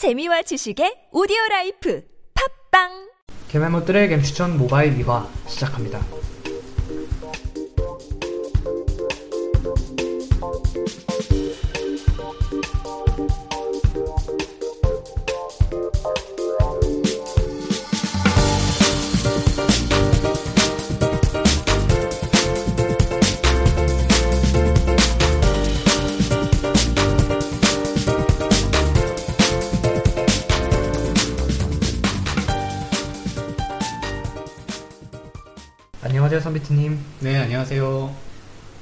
재미와 지식의 오디오 라이프 팝빵 개매모들의 게임 추천 모바일 2화 시작합니다. 안녕하세요 선비트님. 네, 안녕하세요.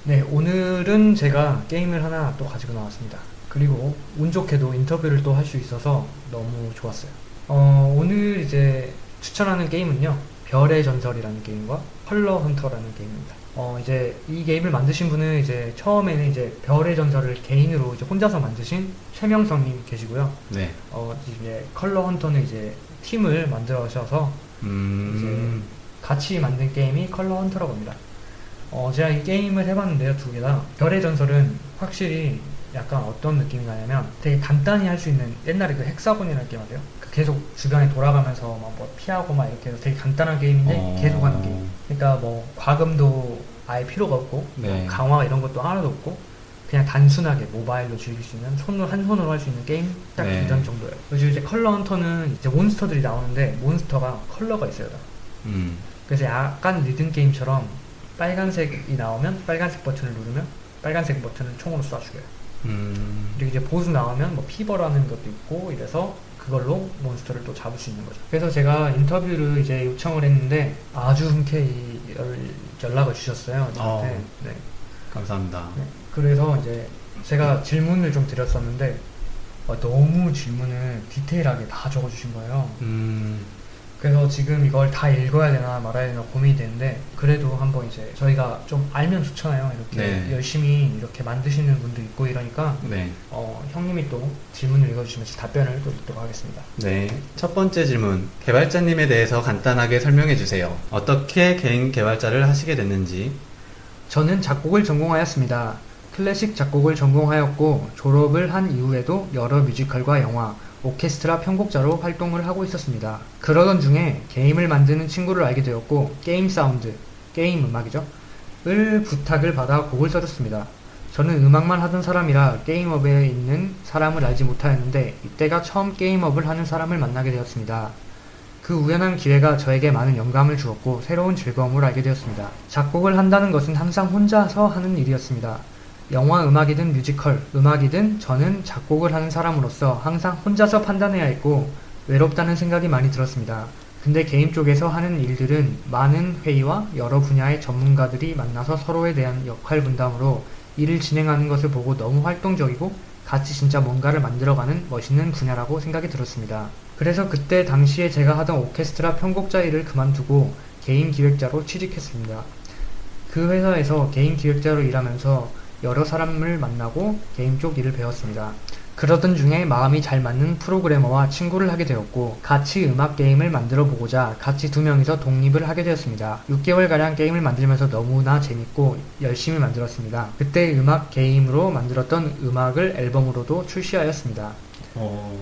네 오늘은 제가 게임을 하나 또 가지고 나왔습니다. 그리고 운 좋게도 인터뷰를 또 할 수 있어서 너무 좋았어요. 어, 오늘 이제 추천하는 게임은요 별의 전설이라는 게임과 컬러 헌터라는 게임입니다. 어, 이제 이 게임을 만드신 분은 이제 처음에는 이제 별의 전설을 개인으로 이제 혼자서 만드신 최명성님 계시고요. 네. 어, 이제 컬러 헌터는 이제 팀을 만드셔서 음, 같이 만든 게임이 컬러 헌터라고 합니다. 어, 제가 이 게임을 해봤는데요, 두 개 다. 별의 전설은 확실히 약간 어떤 느낌이 나냐면 되게 간단히 할 수 있는 옛날에 그 헥사곤이라는 게임 아세요? 그 계속 주변에 돌아가면서 막 뭐 피하고 막 이렇게 해서 되게 간단한 게임인데 어. 계속 하는 게임. 그러니까 뭐 과금도 아예 필요가 없고 네. 뭐 강화 이런 것도 하나도 없고 그냥 단순하게 모바일로 즐길 수 있는 손으로 한 손으로 할 수 있는 게임 딱 네. 이런 정도예요. 그리고 이제 컬러 헌터는 이제 몬스터들이 나오는데 몬스터가 컬러가 있어요. 다. 음, 그래서 약간 리듬 게임처럼 빨간색이 나오면 빨간색 버튼을 누르면 빨간색 버튼을 총으로 쏴 죽여요. 음, 그리고 이제 보스 나오면 뭐 fever라는 것도 있고 이래서 그걸로 몬스터를 또 잡을 수 있는 거죠. 그래서 제가 인터뷰를 이제 요청을 했는데 아주 흔쾌히 연- 연락을 주셨어요. 저한테. 어. 네. 감사합니다. 네. 그래서 이제 제가 질문을 좀 드렸었는데 어, 너무 질문을 디테일하게 다 적어주신 거예요. 음, 그래서 지금 이걸 다 읽어야 되나 말아야 되나 고민이 되는데 그래도 한번 이제 저희가 좀 알면 좋잖아요. 이렇게 네. 열심히 이렇게 만드시는 분도 있고 이러니까 네. 어, 형님이 또 질문을 읽어주시면서 답변을 또 읽도록 하겠습니다. 네. 첫 번째 질문. 개발자님에 대해서 간단하게 설명해 주세요. 어떻게 개인 개발자를 하시게 됐는지. 저는 작곡을 전공하였습니다. 클래식 작곡을 전공하였고 졸업을 한 이후에도 여러 뮤지컬과 영화, 오케스트라 편곡자로 활동을 하고 있었습니다. 그러던 중에 게임을 만드는 친구를 알게 되었고 게임 사운드, 게임 음악이죠. 을 부탁을 받아 곡을 써줬습니다. 저는 음악만 하던 사람이라 게임업에 있는 사람을 알지 못하였는데 이때가 처음 게임업을 하는 사람을 만나게 되었습니다. 그 우연한 기회가 저에게 많은 영감을 주었고 새로운 즐거움을 알게 되었습니다. 작곡을 한다는 것은 항상 혼자서 하는 일이었습니다. 영화 음악이든 뮤지컬 음악이든 저는 작곡을 하는 사람으로서 항상 혼자서 판단해야 했고 외롭다는 생각이 많이 들었습니다. 근데 게임 쪽에서 하는 일들은 많은 회의와 여러 분야의 전문가들이 만나서 서로에 대한 역할 분담으로 일을 진행하는 것을 보고 너무 활동적이고 같이 진짜 뭔가를 만들어가는 멋있는 분야라고 생각이 들었습니다. 그래서 그때 당시에 제가 하던 오케스트라 편곡자 일을 그만두고 개인 기획자로 취직했습니다. 그 회사에서 개인 기획자로 일하면서 여러 사람을 만나고 게임 쪽 일을 배웠습니다. 그러던 중에 마음이 잘 맞는 프로그래머와 친구를 하게 되었고 같이 음악 게임을 만들어 보고자 같이 두 명이서 독립을 하게 되었습니다. 6개월가량 게임을 만들면서 너무나 재밌고 열심히 만들었습니다. 그때 음악 게임으로 만들었던 음악을 앨범으로도 출시하였습니다. 어,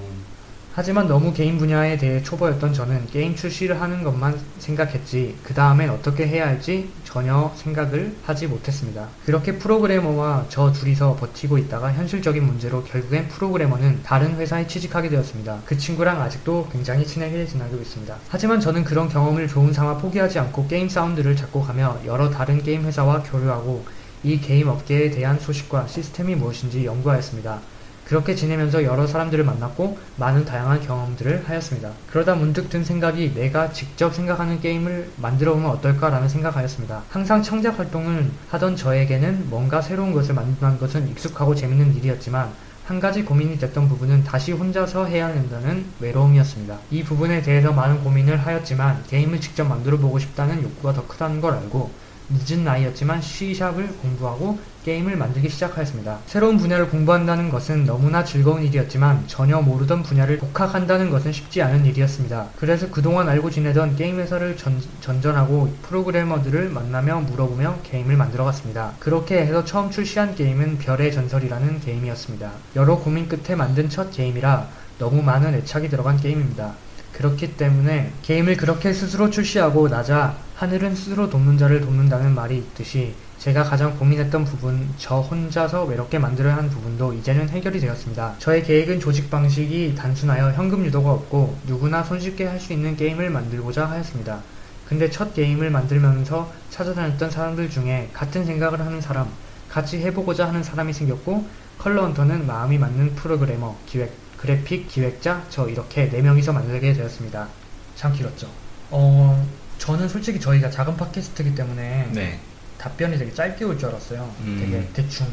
하지만 너무 게임 분야에 대해 초보였던 저는 게임 출시를 하는 것만 생각했지 그 다음엔 어떻게 해야 할지 전혀 생각을 하지 못했습니다. 그렇게 프로그래머와 저 둘이서 버티고 있다가 현실적인 문제로 결국엔 프로그래머는 다른 회사에 취직하게 되었습니다. 그 친구랑 아직도 굉장히 친하게 지내고 있습니다. 하지만 저는 그런 경험을 교훈 삼아 포기하지 않고 게임 사운드를 작곡하며 여러 다른 게임 회사와 교류하고 이 게임 업계에 대한 소식과 시스템이 무엇인지 연구하였습니다. 그렇게 지내면서 여러 사람들을 만났고 많은 다양한 경험들을 하였습니다. 그러다 문득 든 생각이 내가 직접 생각하는 게임을 만들어 보면 어떨까라는 생각하였습니다. 항상 창작 활동을 하던 저에게는 뭔가 새로운 것을 만든다는 것은 익숙하고 재밌는 일이었지만 한 가지 고민이 됐던 부분은 다시 혼자서 해야 한다는 외로움이었습니다. 이 부분에 대해서 많은 고민을 하였지만 게임을 직접 만들어 보고 싶다는 욕구가 더 크다는 걸 알고 늦은 나이였지만 C샵을 공부하고 게임을 만들기 시작하였습니다. 새로운 분야를 공부한다는 것은 너무나 즐거운 일이었지만 전혀 모르던 분야를 독학한다는 것은 쉽지 않은 일이었습니다. 그래서 그동안 알고 지내던 게임 회사를 전, 전전하고 프로그래머들을 만나며 물어보며 게임을 만들어갔습니다. 그렇게 해서 처음 출시한 게임은 별의 전설이라는 게임이었습니다. 여러 고민 끝에 만든 첫 게임이라 너무 많은 애착이 들어간 게임입니다. 그렇기 때문에 게임을 그렇게 스스로 출시하고 나자 하늘은 스스로 돕는 자를 돕는다는 말이 있듯이 제가 가장 고민했던 부분, 저 혼자서 외롭게 만들어야 하는 부분도 이제는 해결이 되었습니다. 저의 계획은 조직 방식이 단순하여 현금 유도가 없고 누구나 손쉽게 할 수 있는 게임을 만들고자 하였습니다. 근데 첫 게임을 만들면서 찾아다녔던 사람들 중에 같은 생각을 하는 사람, 같이 해보고자 하는 사람이 생겼고 컬러헌터는 마음이 맞는 프로그래머, 기획, 그래픽, 기획자, 저 이렇게 4명이서 만들게 되었습니다. 참 길었죠. 어, 저는 솔직히 저희가 작은 팟캐스트이기 때문에 네. 답변이 되게 짧게 올 줄 알았어요. 음. 되게 대충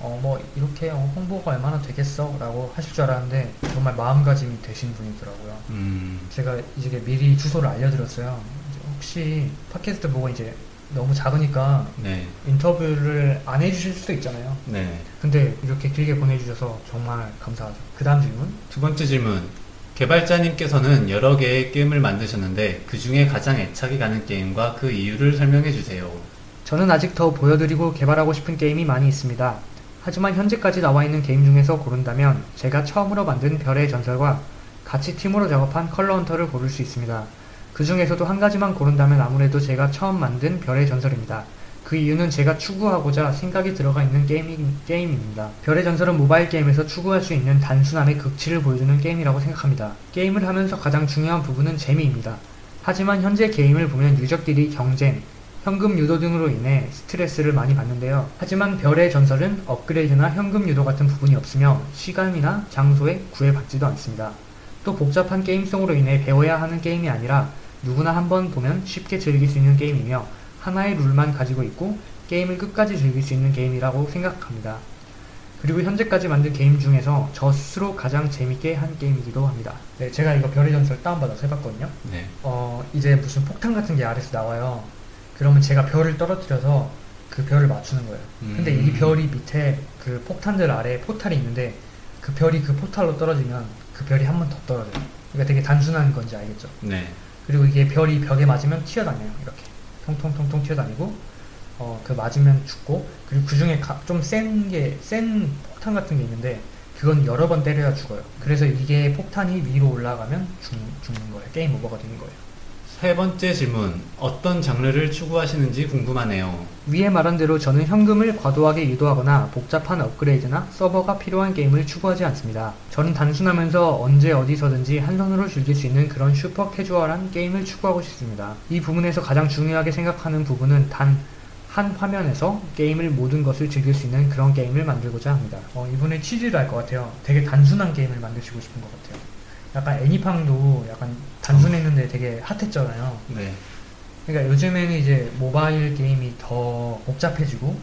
어 뭐 이렇게 어, 홍보가 얼마나 되겠어? 라고 하실 줄 알았는데 정말 마음가짐이 되신 분이더라고요. 음, 제가 이제 미리 주소를 알려드렸어요. 혹시 팟캐스트 보고 이제 너무 작으니까 네. 인터뷰를 안 해주실 수도 있잖아요. 네. 근데 이렇게 길게 보내주셔서 정말 감사하죠. 그 다음 질문. 두 번째 질문. 개발자님께서는 여러 개의 게임을 만드셨는데 그 중에 가장 애착이 가는 게임과 그 이유를 설명해 주세요. 저는 아직 더 보여드리고 개발하고 싶은 게임이 많이 있습니다. 하지만 현재까지 나와 있는 게임 중에서 고른다면 제가 처음으로 만든 별의 전설과 같이 팀으로 작업한 컬러헌터를 고를 수 있습니다. 그 중에서도 한 가지만 고른다면 아무래도 제가 처음 만든 별의 전설입니다. 그 이유는 제가 추구하고자 생각이 들어가 있는 게임이, 게임 입니다. 별의 전설은 모바일 게임에서 추구할 수 있는 단순함의 극치를 보여주는 게임이라고 생각합니다. 게임을 하면서 가장 중요한 부분은 재미입니다. 하지만 현재 게임을 보면 유저끼리 경쟁, 현금 유도 등으로 인해 스트레스를 많이 받는데요. 하지만 별의 전설은 업그레이드나 현금 유도 같은 부분이 없으며 시간이나 장소에 구애받지도 않습니다. 또 복잡한 게임성으로 인해 배워야 하는 게임이 아니라 누구나 한번 보면 쉽게 즐길 수 있는 게임이며 하나의 룰만 가지고 있고 게임을 끝까지 즐길 수 있는 게임이라고 생각합니다. 그리고 현재까지 만든 게임 중에서 저 스스로 가장 재밌게 한 게임이기도 합니다. 네, 제가 이거 별의 전설 다운받아서 해봤거든요. 네. 어, 이제 무슨 폭탄 같은 게 아래서 나와요. 그러면 제가 별을 떨어뜨려서 그 별을 맞추는 거예요. 근데 음. 이 별이 밑에 그 폭탄들 아래에 포탈이 있는데 그 별이 그 포탈로 떨어지면 그 별이 한 번 더 떨어져요. 그러니까 되게 단순한 건지 알겠죠? 네. 그리고 이게 별이 벽에 맞으면 튀어다녀요. 이렇게. 통통통통 튀어다니고, 어, 그 맞으면 죽고, 그리고 그 중에 좀 센 게, 센 폭탄 같은 게 있는데, 그건 여러 번 때려야 죽어요. 그래서 이게 폭탄이 위로 올라가면 죽, 죽는 거예요. 게임 오버가 되는 거예요. 세 번째 질문. 어떤 장르를 추구하시는지 궁금하네요. 위에 말한 대로 저는 현금을 과도하게 유도하거나 복잡한 업그레이드나 서버가 필요한 게임을 추구하지 않습니다. 저는 단순하면서 언제 어디서든지 한 손으로 즐길 수 있는 그런 슈퍼 캐주얼한 게임을 추구하고 싶습니다. 이 부분에서 가장 중요하게 생각하는 부분은 단 한 화면에서 게임을 모든 것을 즐길 수 있는 그런 게임을 만들고자 합니다. 어, 이분의 취지를 알 것 같아요. 되게 단순한 게임을 만드시고 싶은 것 같아요. 약간 애니팡도 약간 단순했는데 되게 핫했잖아요. 네. 그러니까 요즘에는 이제 모바일 게임이 더 복잡해지고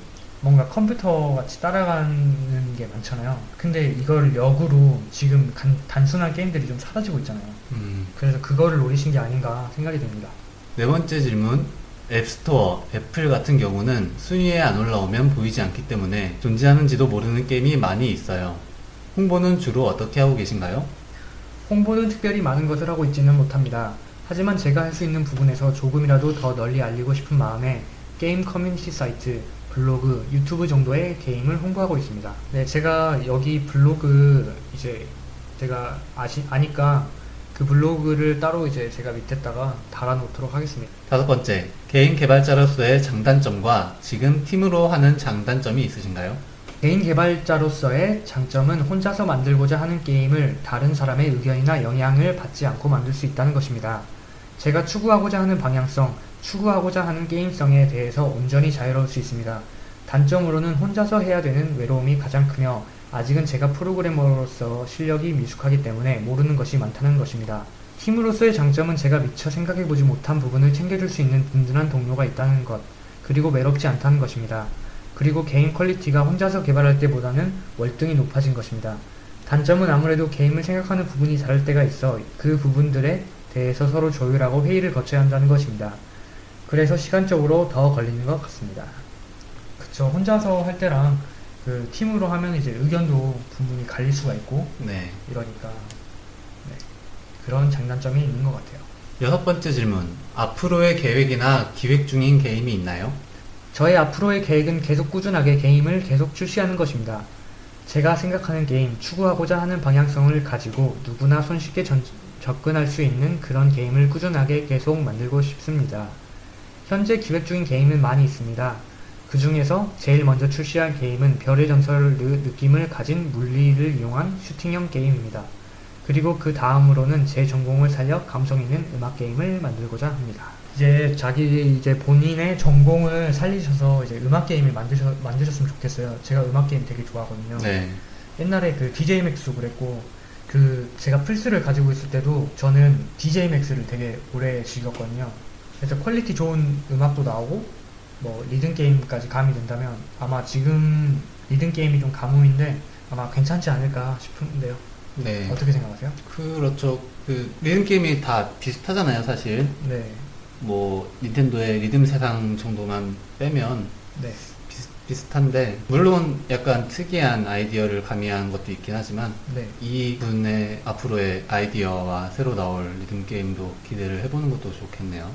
뭔가 컴퓨터 같이 따라가는 게 많잖아요. 근데 이걸 역으로 지금 간- 단순한 게임들이 좀 사라지고 있잖아요. 음. 그래서 그거를 노리신 게 아닌가 생각이 듭니다. 네 번째 질문. 앱스토어, 애플 같은 경우는 순위에 안 올라오면 보이지 않기 때문에 존재하는지도 모르는 게임이 많이 있어요. 홍보는 주로 어떻게 하고 계신가요? 홍보는 특별히 많은 것을 하고 있지는 못합니다. 하지만 제가 할 수 있는 부분에서 조금이라도 더 널리 알리고 싶은 마음에 게임 커뮤니티 사이트, 블로그, 유튜브 정도의 게임을 홍보하고 있습니다. 네, 제가 여기 블로그 이제 제가 아시, 아니까 그 블로그를 따로 이제 제가 밑에다가 달아놓도록 하겠습니다. 다섯 번째. 개인 개발자로서의 장단점과 지금 팀으로 하는 장단점이 있으신가요? 개인 개발자로서의 장점은 혼자서 만들고자 하는 게임을 다른 사람의 의견이나 영향을 받지 않고 만들 수 있다는 것입니다. 제가 추구하고자 하는 방향성, 추구하고자 하는 게임성에 대해서 온전히 자유로울 수 있습니다. 단점으로는 혼자서 해야 되는 외로움이 가장 크며 아직은 제가 프로그래머로서 실력이 미숙하기 때문에 모르는 것이 많다는 것입니다. 팀으로서의 장점은 제가 미처 생각해보지 못한 부분을 챙겨줄 수 있는 든든한 동료가 있다는 것, 그리고 외롭지 않다는 것입니다. 그리고 게임 퀄리티가 혼자서 개발할 때보다는 월등히 높아진 것입니다. 단점은 아무래도 게임을 생각하는 부분이 다를 때가 있어 그 부분들에 대해서 서로 조율하고 회의를 거쳐야 한다는 것입니다. 그래서 시간적으로 더 걸리는 것 같습니다. 그쵸. 혼자서 할 때랑 그 팀으로 하면 이제 의견도 분명히 갈릴 수가 있고 네. 이러니까 네. 그런 장단점이 있는 것 같아요. 여섯 번째 질문. 앞으로의 계획이나 기획 중인 게임이 있나요? 저의 앞으로의 계획은 계속 꾸준하게 게임을 계속 출시하는 것입니다. 제가 생각하는 게임, 추구하고자 하는 방향성을 가지고 누구나 손쉽게 전- 접근할 수 있는 그런 게임을 꾸준하게 계속 만들고 싶습니다. 현재 기획 중인 게임은 많이 있습니다. 그 중에서 제일 먼저 출시할 게임은 별의 전설 느- 느낌을 가진 물리를 이용한 슈팅형 게임입니다. 그리고 그 다음으로는 제 전공을 살려 감성 있는 음악 게임을 만들고자 합니다. 이제 자기 이제 본인의 전공을 살리셔서 이제 음악 게임을 만드셔, 만드셨으면 좋겠어요. 제가 음악 게임 되게 좋아하거든요. 네. 옛날에 그 DJ MAX도 그랬고 그 제가 플스를 가지고 있을 때도 저는 DJ MAX를 되게 오래 즐겼거든요. 그래서 퀄리티 좋은 음악도 나오고 뭐 리듬 게임까지 가미 된다면 아마 지금 리듬 게임이 좀 가뭄인데 아마 괜찮지 않을까 싶은데요. 네. 어떻게 생각하세요? 그렇죠. 그 리듬 게임이 다 비슷하잖아요, 사실. 네, 뭐 닌텐도의 리듬 세상 정도만 빼면 네, 비슷, 비슷한데 물론 약간 특이한 아이디어를 가미한 것도 있긴 하지만 네, 이 분의 앞으로의 아이디어와 새로 나올 리듬 게임도 기대를 해보는 것도 좋겠네요.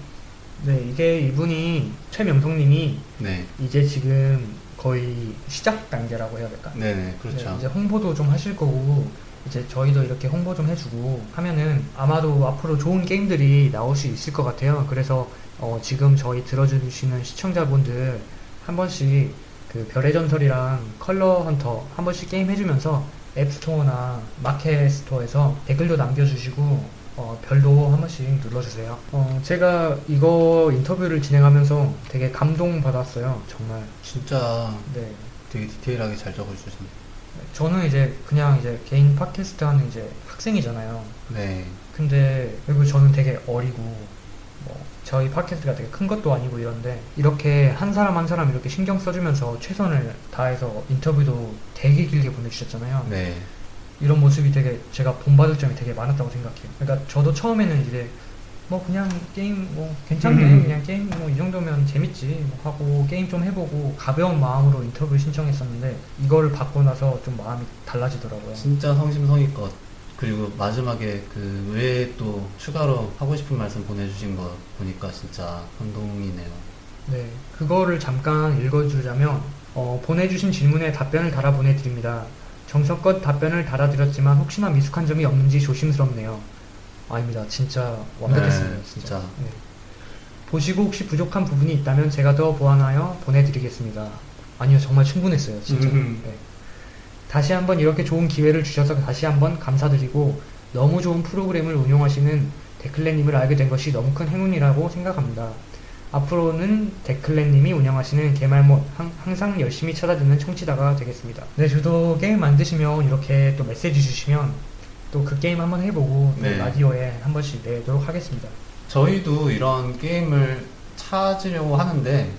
네. 이게 이분이 최명성님이 네, 이제 지금 거의 시작 단계라고 해야 될까? 네네, 그렇죠. 네, 이제 홍보도 좀 하실 거고 이제 저희도 이렇게 홍보 좀 해주고 하면은 아마도 앞으로 좋은 게임들이 나올 수 있을 것 같아요. 그래서 어, 지금 저희 들어주시는 시청자분들 한 번씩 그 별의 전설이랑 컬러 헌터 한 번씩 게임 해주면서 앱스토어나 마켓 스토어에서 댓글도 남겨주시고 어, 별도 한 번씩 눌러주세요. 어, 제가 이거 인터뷰를 진행하면서 되게 감동받았어요. 정말. 진짜 네. 되게 디테일하게 잘 적어주셨네요. 저는 이제 그냥 이제 개인 팟캐스트 하는 이제 학생이잖아요. 네, 근데 그리고 저는 되게 어리고 뭐 저희 팟캐스트가 되게 큰 것도 아니고 이런데 이렇게 한 사람 한 사람 이렇게 신경 써주면서 최선을 다해서 인터뷰도 되게 길게 보내주셨잖아요. 네, 이런 모습이 되게 제가 본받을 점이 되게 많았다고 생각해요. 그러니까 저도 처음에는 이제 뭐 그냥 게임 뭐 괜찮네 음. 그냥 게임 뭐 이 정도면 재밌지 뭐 하고 게임 좀 해보고 가벼운 마음으로 인터뷰 신청했었는데 이거를 받고 나서 좀 마음이 달라지더라고요. 진짜 성심성의껏 그리고 마지막에 그 외에 또 추가로 하고 싶은 말씀 보내주신 거 보니까 진짜 감동이네요. 네, 그거를 잠깐 읽어주자면 어, 보내주신 질문에 답변을 달아 보내드립니다. 정성껏 답변을 달아드렸지만 혹시나 미숙한 점이 없는지 조심스럽네요. 아닙니다. 진짜 완벽했습니다. 네, 진짜. 네. 보시고 혹시 부족한 부분이 있다면 제가 더 보완하여 보내드리겠습니다. 아니요, 정말 충분했어요. 진짜. 음. 네. 다시 한번 이렇게 좋은 기회를 주셔서 다시 한번 감사드리고 너무 좋은 프로그램을 운영하시는 데클레님을 알게 된 것이 너무 큰 행운이라고 생각합니다. 앞으로는 데클레님이 운영하시는 개말못 항- 항상 열심히 찾아듣는 청취자가 되겠습니다. 네, 저도 게임 만드시면 이렇게 또 메시지 주시면 또 그 게임 한번 해보고 또 네. 라디오에 한 번씩 내도록 하겠습니다. 저희도 이런 게임을 찾으려고 하는데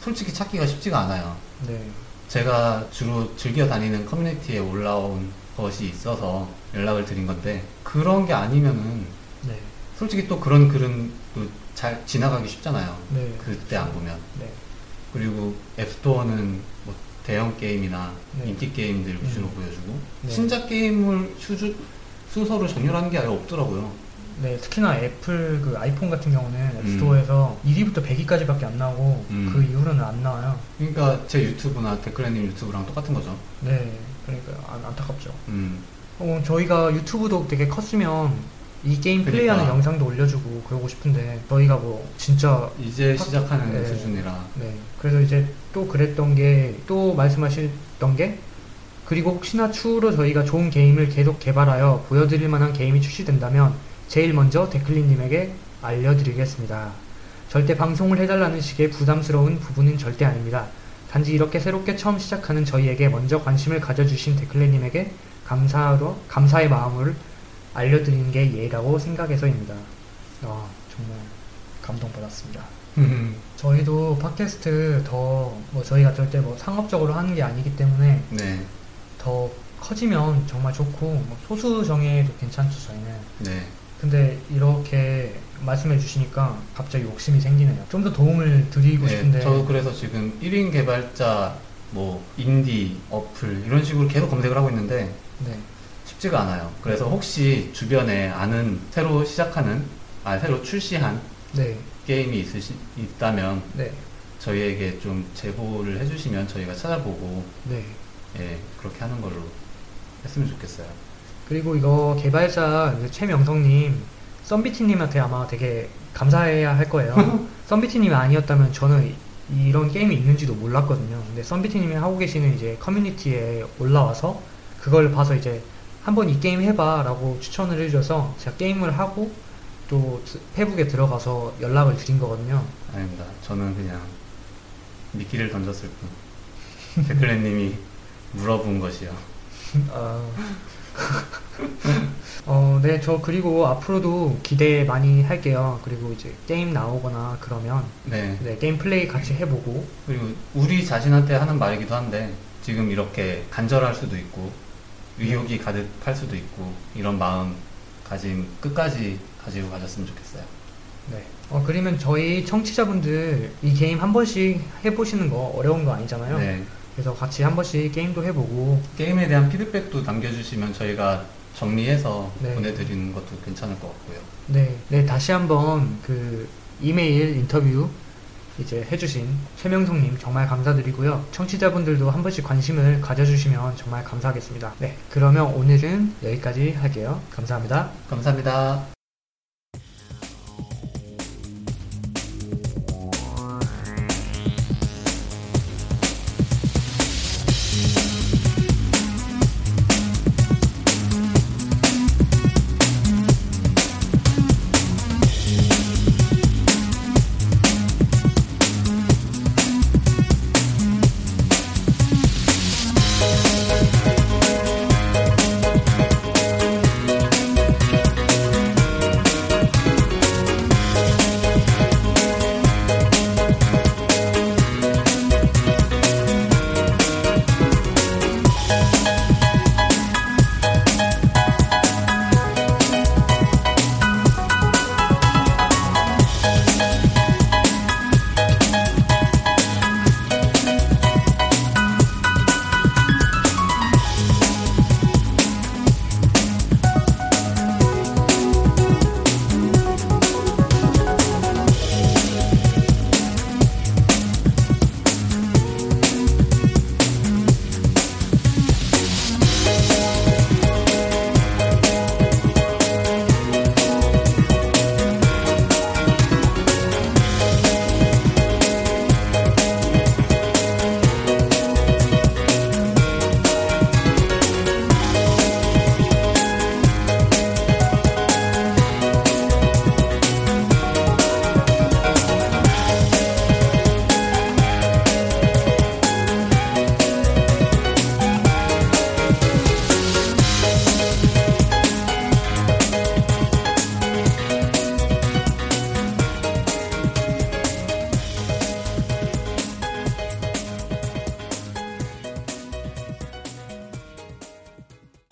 솔직히 찾기가 쉽지가 않아요. 네, 제가 주로 즐겨 다니는 커뮤니티에 올라온 것이 있어서 연락을 드린 건데 그런 게 아니면은 네, 솔직히 또 그런 글은 또 잘 지나가기 쉽잖아요. 네, 그때 안 보면. 네, 그리고 앱스토어는 뭐 대형 게임이나 네. 인기 게임들 위주로 음. 보여주고 네. 신작 게임을 수주, 순서를 정렬하는 게 아예 없더라고요. 네, 특히나 애플 그 아이폰 같은 경우는 음. 앱스토어에서 1위부터 100위까지밖에 안 나오고 음. 그 이후로는 안 나와요. 그러니까 제 유튜브나 데클레님 유튜브랑 똑같은 거죠. 네, 그러니까 안, 안타깝죠. 음, 어, 저희가 유튜브도 되게 컸으면 이 게임 그러니까. 플레이하는 영상도 올려주고 그러고 싶은데 저희가 뭐 진짜 이제 학- 시작하는 네. 수준이라 네 그래서 이제 또 그랬던 게 또 말씀하셨던 게 그리고 혹시나 추후로 저희가 좋은 게임을 계속 개발하여 보여드릴 만한 게임이 출시된다면 제일 먼저 데클리님에게 알려드리겠습니다. 절대 방송을 해달라는 식의 부담스러운 부분은 절대 아닙니다. 단지 이렇게 새롭게 처음 시작하는 저희에게 먼저 관심을 가져주신 데클레님에게 감사로 감사의 마음을 알려드리는 게 예의라고 생각해서입니다. 아 정말 감동받았습니다. 저희도 팟캐스트 더 뭐 저희가 절대 뭐 상업적으로 하는 게 아니기 때문에 네, 더 커지면 정말 좋고 뭐 소수 정예도 괜찮죠 저희는. 네, 근데 이렇게 말씀해 주시니까 갑자기 욕심이 생기네요. 좀 더 도움을 드리고 싶은데. 네. 저도 그래서 지금 1인 개발자, 뭐 인디, 어플 이런 식으로 계속 검색을 하고 있는데 네. 쉽지가 않아요. 그래서 혹시 주변에 아는 새로 시작하는, 아 새로 출시한 네. 게임이 있으시, 있다면 네. 저희에게 좀 제보를 해주시면 저희가 찾아보고 네. 예 그렇게 하는 걸로 했으면 좋겠어요. 그리고 이거 개발자 그 최명성님, 썬비티님한테 아마 되게 감사해야 할 거예요. 썬비티님이 아니었다면 저는 이- 이런 게임이 있는지도 몰랐거든요. 근데 썬비티님이 하고 계시는 이제 커뮤니티에 올라와서 그걸 봐서 이제 한번 이 게임 해봐라고 추천을 해줘서 제가 게임을 하고 또 드- 페북에 들어가서 연락을 드린 거거든요. 아닙니다. 저는 그냥 미끼를 던졌을 뿐. 데클레님이 물어본 것이요. 어, 어, 네, 저 그리고 앞으로도 기대 많이 할게요. 그리고 이제 게임 나오거나 그러면 네. 네, 게임 플레이 같이 해보고 그리고 우리 자신한테 하는 말이기도 한데 지금 이렇게 간절할 수도 있고 의욕이 가득할 수도 있고 이런 마음 가짐 끝까지 가지고 가셨으면 좋겠어요. 네. 어, 그러면 저희 청취자분들 이 게임 한 번씩 해보시는 거 어려운 거 아니잖아요. 네. 그래서 같이 한 번씩 게임도 해보고 게임에 대한 피드백도 남겨주시면 저희가 정리해서 네. 보내드리는 것도 괜찮을 것 같고요. 네, 네 다시 한번 그 이메일 인터뷰 이제 해주신 최명성님 정말 감사드리고요. 청취자분들도 한 번씩 관심을 가져주시면 정말 감사하겠습니다. 네, 그러면 오늘은 여기까지 할게요. 감사합니다. 감사합니다.